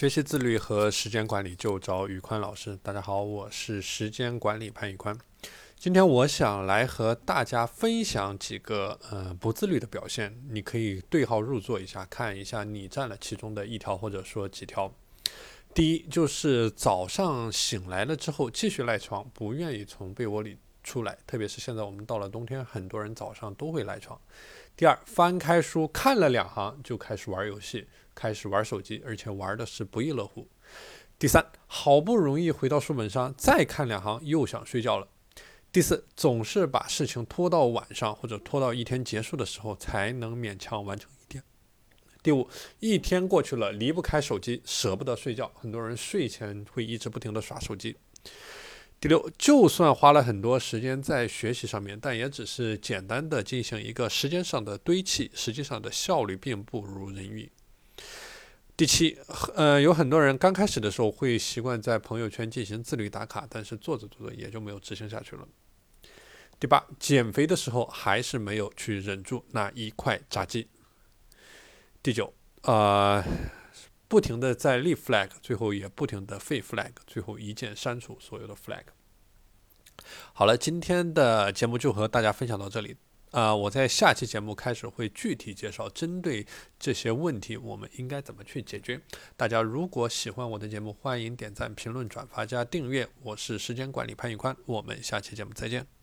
学习自律和时间管理就找宇宽老师。大家好，我是时间管理潘宇宽。今天我想来和大家分享几个呃不自律的表现，你可以对号入座一下，看一下你占了其中的一条或者说几条。第一就是早上醒来了之后继续赖床，不愿意从被窝里出来，特别是现在我们到了冬天，很多人早上都会赖床。第二，翻开书看了两行就开始玩游戏。开始玩手机，而且玩的是不亦乐乎。第三，好不容易回到书本上，再看两行又想睡觉了。第四，总是把事情拖到晚上或者拖到一天结束的时候才能勉强完成一天。第五，一天过去了，离不开手机，舍不得睡觉，很多人睡前会一直不停的耍手机。第六，就算花了很多时间在学习上面，但也只是简单的进行一个时间上的堆砌，实际上的效率并不如人意。第七，呃，有很多人刚开始的时候会习惯在朋友圈进行自律打卡，但是做着做着也就没有执行下去了。第八，减肥的时候还是没有去忍住那一块炸鸡。第九，呃，不停的在立 flag，最后也不停的废 flag，最后一键删除所有的 flag。好了，今天的节目就和大家分享到这里。啊，我在下期节目开始会具体介绍针对这些问题，我们应该怎么去解决。大家如果喜欢我的节目，欢迎点赞、评论、转发加订阅。我是时间管理潘宇宽，我们下期节目再见。